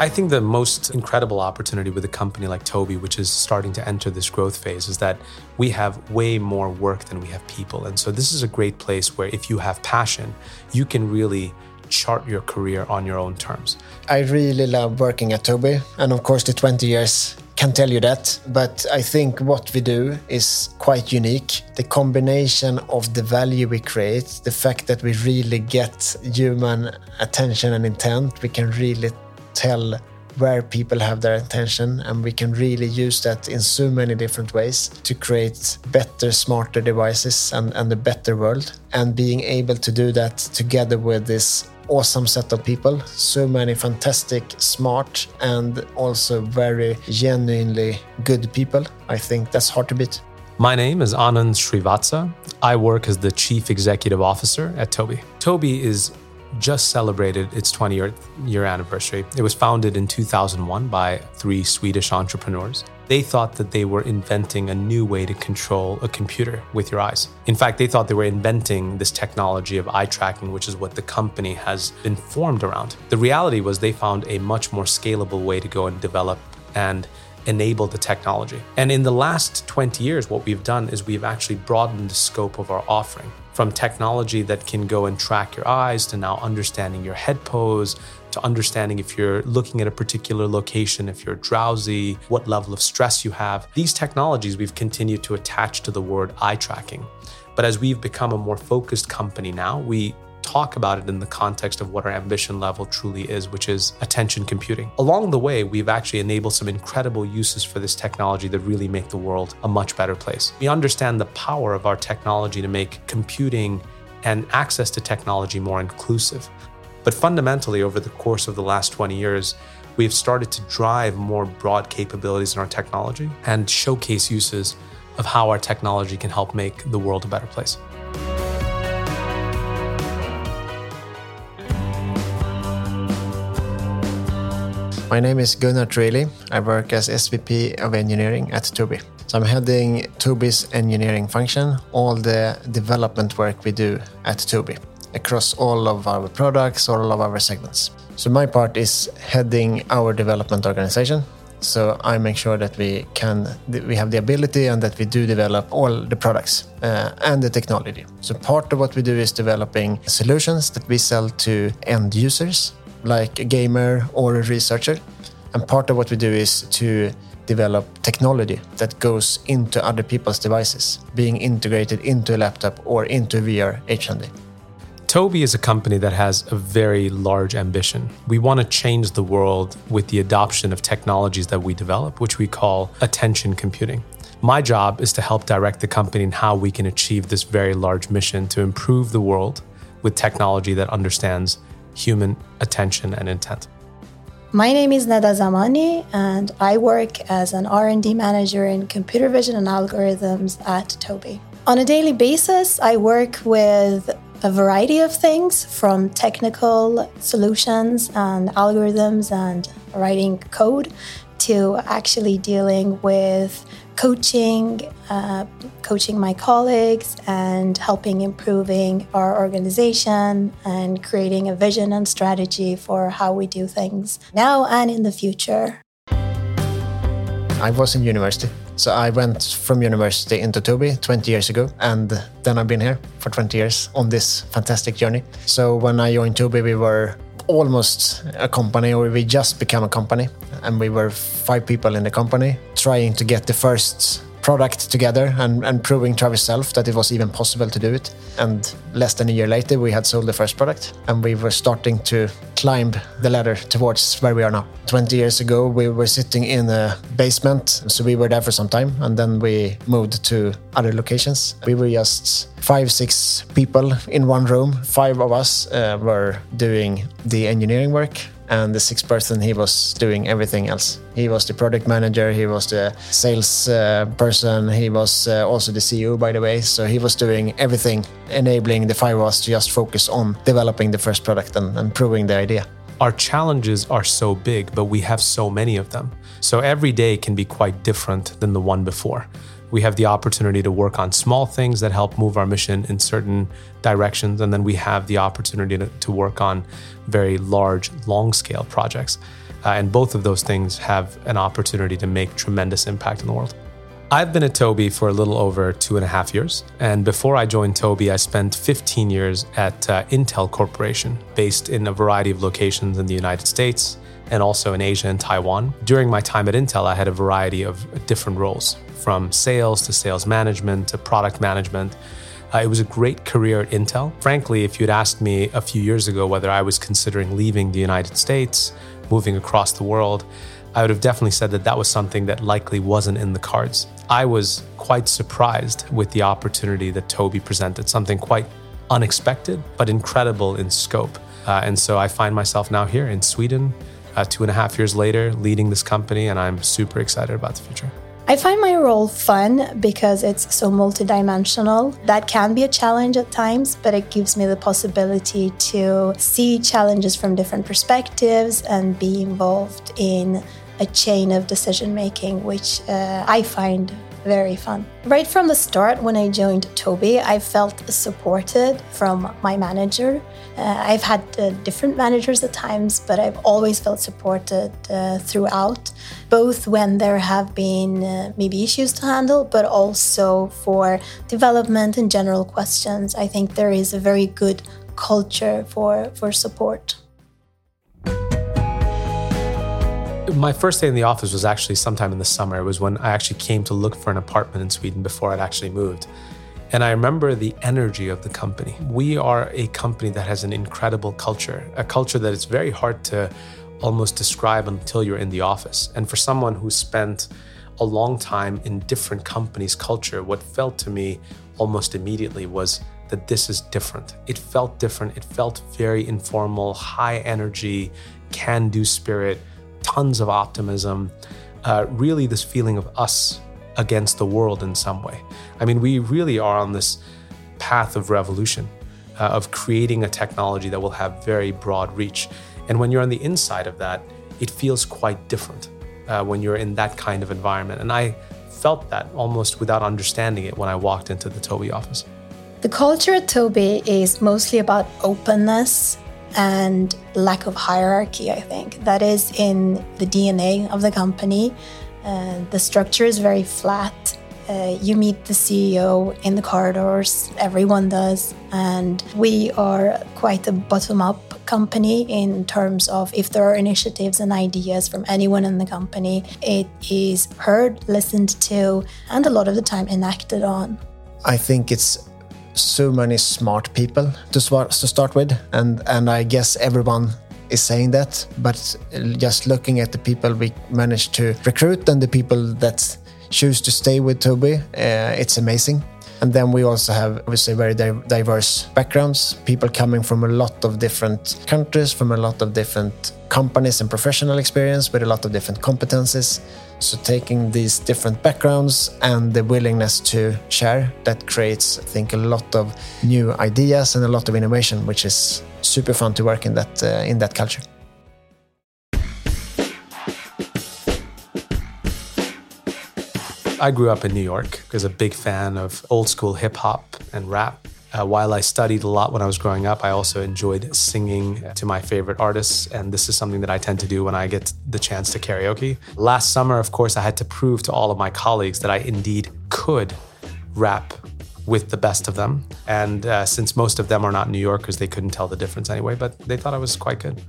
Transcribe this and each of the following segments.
I think the most incredible opportunity with a company like Tobii, which is starting to enter this growth phase, is that we have way more work than we have people. And so this is a great place where if you have passion, you can really chart your career on your own terms. I really love working at Tobii. And of course, the 20 years can tell you that. But I think what we do is quite unique. The combination of the value we create, the fact that we really get human attention and intent, we can really tell where people have their attention and we can really use that in so many different ways to create better smarter devices and, and a better world and being able to do that together with this awesome set of people so many fantastic smart and also very genuinely good people i think that's hard to beat my name is Anand Srivatsa. I work as the Chief Executive Officer at Tobii. Tobii is just celebrated its 20 year anniversary. It was founded in 2001 by three Swedish entrepreneurs. They thought that they were inventing a new way to control a computer with your eyes. In fact, they thought they were inventing this technology of eye tracking, which is what the company has been formed around. The reality was they found a much more scalable way to go and develop and enable the technology. And in the last 20 years, what we've done is we've actually broadened the scope of our offering from technology that can go and track your eyes to now understanding your head pose to understanding if you're looking at a particular location, if you're drowsy, what level of stress you have. These technologies we've continued to attach to the word eye tracking. But as we've become a more focused company now, we talk about it in the context of what our ambition level truly is, which is attention computing. Along the way, we've actually enabled some incredible uses for this technology that really make the world a much better place. We understand the power of our technology to make computing and access to technology more inclusive. But fundamentally, over the course of the last 20 years, we've started to drive more broad capabilities in our technology and showcase uses of how our technology can help make the world a better place. My name is Gunnar Trilli. I work as SVP of Engineering at Tobii. So I'm heading Tobii's engineering function, all the development work we do at Tobii across all of our products, all of our segments. So my part is heading our development organization. So I make sure that we can, we have the ability and that we do develop all the products uh, and the technology. So part of what we do is developing solutions that we sell to end users like a gamer or a researcher. And part of what we do is to develop technology that goes into other people's devices, being integrated into a laptop or into VR HMD. Tobii is a company that has a very large ambition. We want to change the world with the adoption of technologies that we develop, which we call attention computing. My job is to help direct the company in how we can achieve this very large mission to improve the world with technology that understands human attention and intent. My name is Neda Zamani and I work as an R&D manager in computer vision and algorithms at Tobii. On a daily basis, I work with a variety of things from technical solutions and algorithms and writing code to actually dealing with coaching, uh, coaching my colleagues, and helping improving our organization and creating a vision and strategy for how we do things now and in the future. I was in university. So I went from university into Tobii 20 years ago, and then I've been here for 20 years on this fantastic journey. So when I joined Tobii, we were almost a company, or we just became a company, and we were five people in the company trying to get the first product together and, and proving to ourselves that it was even possible to do it. And less than a year later, we had sold the first product and we were starting to climb the ladder towards where we are now. 20 years ago, we were sitting in a basement, so we were there for some time and then we moved to other locations. We were just five, six people in one room. Five of us uh, were doing the engineering work and the sixth person he was doing everything else. He was the product manager he was the sales uh, person he was uh, also the ceo by the way. So he was doing everything enabling the five of us to just focus on developing the first product and, and proving the idea. Our challenges are so big but we have so many of them. So every day can be quite different than the one before we have the opportunity to work on small things that help move our mission in certain directions. And then we have the opportunity to, to work on very large, long scale projects. Uh, and both of those things have an opportunity to make tremendous impact in the world. I've been at Tobii for a little over two and a half years. And before I joined Tobii, I spent 15 years at uh, Intel Corporation, based in a variety of locations in the United States and also in Asia and Taiwan. During my time at Intel, I had a variety of different roles from sales to sales management to product management. Uh, it was a great career at Intel. Frankly, if you'd asked me a few years ago whether I was considering leaving the United States, moving across the world, I would have definitely said that that was something that likely wasn't in the cards. I was quite surprised with the opportunity that Tobii presented, something quite unexpected, but incredible in scope. Uh, and so I find myself now here in Sweden, uh, two and a half years later, leading this company, and I'm super excited about the future. I find my role fun because it's so multidimensional. That can be a challenge at times, but it gives me the possibility to see challenges from different perspectives and be involved in a chain of decision making, which uh, I find very fun. Right from the start, when I joined Tobii, I felt supported from my manager. Uh, I've had uh, different managers at times, but I've always felt supported uh, throughout, both when there have been uh, maybe issues to handle, but also for development and general questions. I think there is a very good culture for, for support. My first day in the office was actually sometime in the summer. It was when I actually came to look for an apartment in Sweden before I'd actually moved. And I remember the energy of the company. We are a company that has an incredible culture, a culture that it's very hard to almost describe until you're in the office. And for someone who spent a long time in different companies' culture, what felt to me almost immediately was that this is different. It felt different. It felt very informal, high energy, can do spirit tons of optimism, uh, really this feeling of us against the world in some way. I mean, we really are on this path of revolution, uh, of creating a technology that will have very broad reach. And when you're on the inside of that, it feels quite different uh, when you're in that kind of environment. And I felt that almost without understanding it when I walked into the Tobii office. The culture at Tobii is mostly about openness and lack of hierarchy, I think. That is in the DNA of the company. Uh, the structure is very flat. Uh, you meet the CEO in the corridors, everyone does. And we are quite a bottom up company in terms of if there are initiatives and ideas from anyone in the company, it is heard, listened to, and a lot of the time enacted on. I think it's so many smart people to, to start with, and and I guess everyone is saying that. But just looking at the people we managed to recruit and the people that choose to stay with Tobii, uh, it's amazing. And then we also have obviously very diverse backgrounds, people coming from a lot of different countries, from a lot of different companies and professional experience with a lot of different competencies. So taking these different backgrounds and the willingness to share, that creates, I think, a lot of new ideas and a lot of innovation, which is super fun to work in that uh, in that culture. I grew up in New York. Was a big fan of old school hip hop and rap. Uh, while I studied a lot when I was growing up, I also enjoyed singing to my favorite artists, and this is something that I tend to do when I get the chance to karaoke. Last summer, of course, I had to prove to all of my colleagues that I indeed could rap with the best of them. And uh, since most of them are not New Yorkers, they couldn't tell the difference anyway, but they thought I was quite good.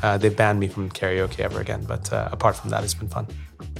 Uh, they banned me from karaoke ever again, but uh, apart from that, it's been fun.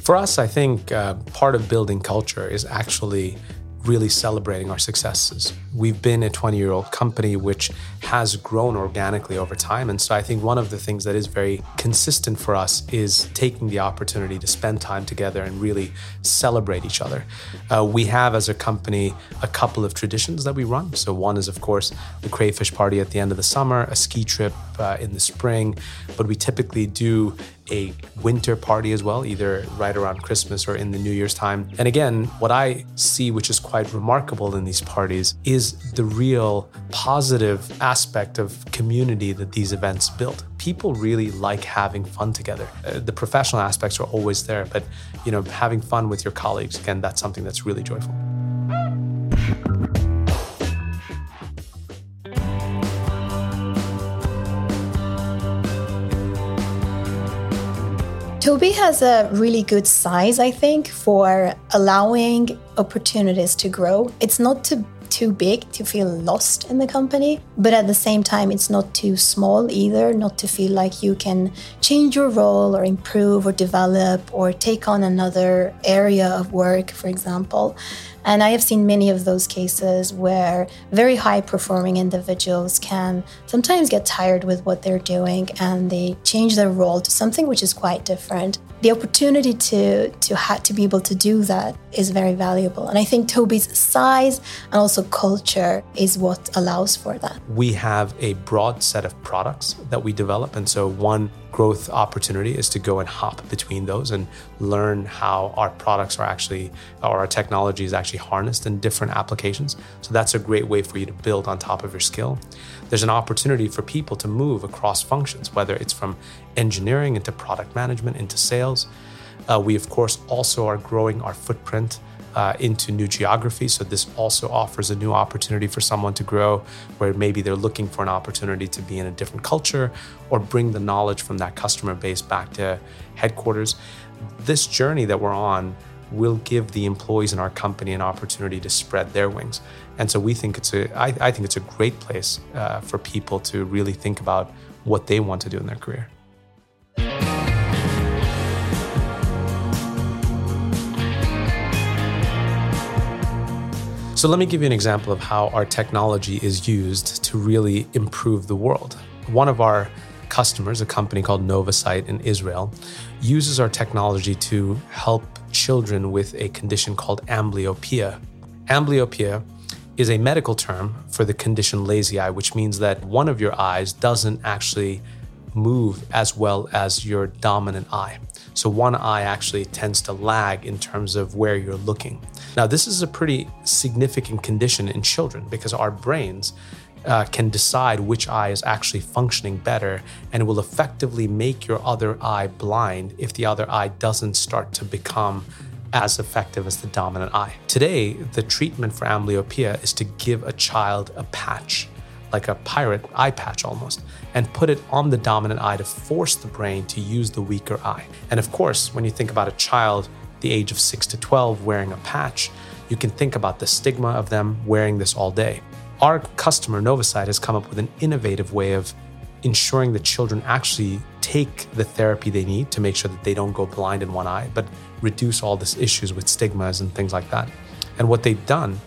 For us, I think uh, part of building culture is actually really celebrating our successes. We've been a 20 year old company which has grown organically over time. And so I think one of the things that is very consistent for us is taking the opportunity to spend time together and really celebrate each other. Uh, we have, as a company, a couple of traditions that we run. So one is, of course, the crayfish party at the end of the summer, a ski trip uh, in the spring, but we typically do a winter party as well, either right around Christmas or in the New Year's time. And again, what I see, which is quite remarkable in these parties, is the real positive aspect of community that these events build. People really like having fun together. Uh, the professional aspects are always there, but you know, having fun with your colleagues, again, that's something that's really joyful. Tobii has a really good size, I think, for allowing opportunities to grow. It's not to too big to feel lost in the company, but at the same time, it's not too small either, not to feel like you can change your role or improve or develop or take on another area of work, for example. And I have seen many of those cases where very high performing individuals can sometimes get tired with what they're doing and they change their role to something which is quite different. The opportunity to to ha- to be able to do that is very valuable. And i think Tobii's size and also culture is what allows for that. We have a broad set of products that we develop. And so one growth opportunity is to go and hop between those and learn how our products are actually or our technology is actually harnessed in different applications so that's a great way for you to build on top of your skill there's an opportunity for people to move across functions, whether it's from engineering into product management into sales. Uh, we, of course, also are growing our footprint uh, into new geographies. So, this also offers a new opportunity for someone to grow where maybe they're looking for an opportunity to be in a different culture or bring the knowledge from that customer base back to headquarters. This journey that we're on will give the employees in our company an opportunity to spread their wings. And so we think it's a, I, I think it's a great place uh, for people to really think about what they want to do in their career. So let me give you an example of how our technology is used to really improve the world. One of our customers, a company called NovaSight in Israel, uses our technology to help children with a condition called amblyopia. Amblyopia is a medical term for the condition lazy eye, which means that one of your eyes doesn't actually move as well as your dominant eye. So one eye actually tends to lag in terms of where you're looking. Now, this is a pretty significant condition in children because our brains uh, can decide which eye is actually functioning better and will effectively make your other eye blind if the other eye doesn't start to become as effective as the dominant eye. Today, the treatment for amblyopia is to give a child a patch, like a pirate eye patch almost, and put it on the dominant eye to force the brain to use the weaker eye. And of course, when you think about a child the age of 6 to 12 wearing a patch, you can think about the stigma of them wearing this all day. Our customer, NovaSight, has come up with an innovative way of ensuring that children actually take the therapy they need to make sure that they don't go blind in one eye, but reduce all these issues with stigmas and things like that. And what they've done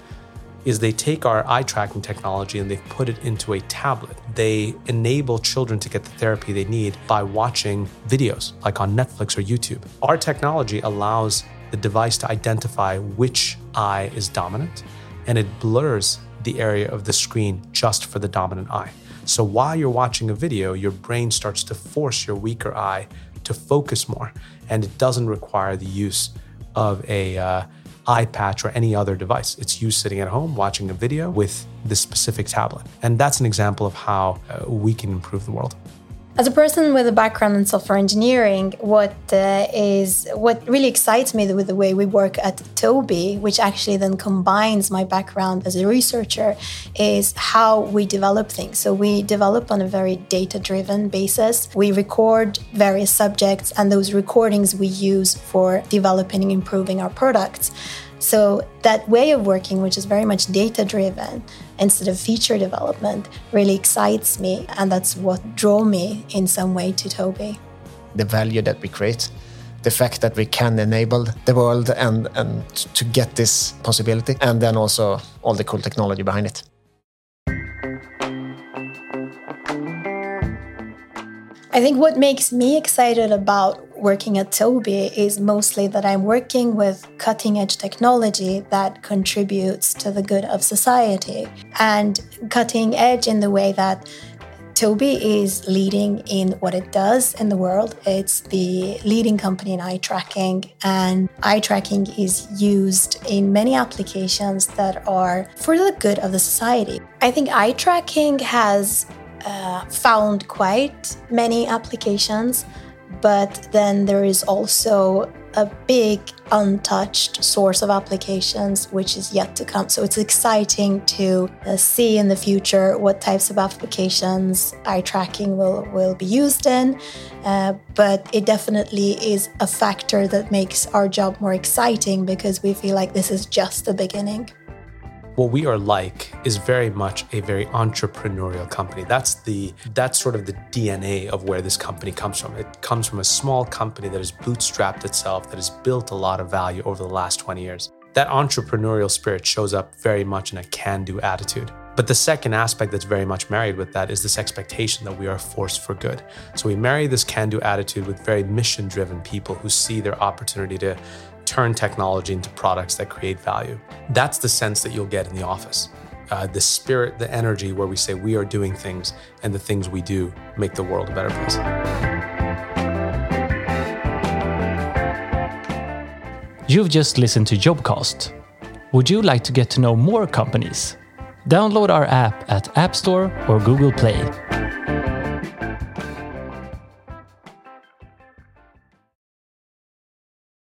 is they take our eye tracking technology and they've put it into a tablet. They enable children to get the therapy they need by watching videos like on Netflix or YouTube. Our technology allows the device to identify which eye is dominant and it blurs the area of the screen just for the dominant eye. So while you're watching a video, your brain starts to force your weaker eye to focus more, and it doesn't require the use of a uh, eye patch or any other device. It's you sitting at home watching a video with this specific tablet, and that's an example of how uh, we can improve the world. As a person with a background in software engineering, what uh, is what really excites me with the way we work at Tobii, which actually then combines my background as a researcher, is how we develop things. So we develop on a very data-driven basis. We record various subjects, and those recordings we use for developing and improving our products. So that way of working, which is very much data driven instead of feature development, really excites me. And that's what drew me in some way to Tobii. The value that we create, the fact that we can enable the world and, and to get this possibility, and then also all the cool technology behind it. I think what makes me excited about working at Tobii is mostly that I'm working with cutting edge technology that contributes to the good of society and cutting edge in the way that Tobii is leading in what it does in the world. It's the leading company in eye tracking, and eye tracking is used in many applications that are for the good of the society. I think eye tracking has uh, found quite many applications, but then there is also a big untouched source of applications which is yet to come. So it's exciting to uh, see in the future what types of applications eye tracking will, will be used in. Uh, but it definitely is a factor that makes our job more exciting because we feel like this is just the beginning what we are like is very much a very entrepreneurial company. That's the that's sort of the DNA of where this company comes from. It comes from a small company that has bootstrapped itself, that has built a lot of value over the last 20 years. That entrepreneurial spirit shows up very much in a can-do attitude. But the second aspect that's very much married with that is this expectation that we are a force for good. So we marry this can do attitude with very mission driven people who see their opportunity to turn technology into products that create value. That's the sense that you'll get in the office. Uh, the spirit, the energy where we say we are doing things and the things we do make the world a better place. You've just listened to Jobcast. Would you like to get to know more companies? Download our app at App Store or Google Play.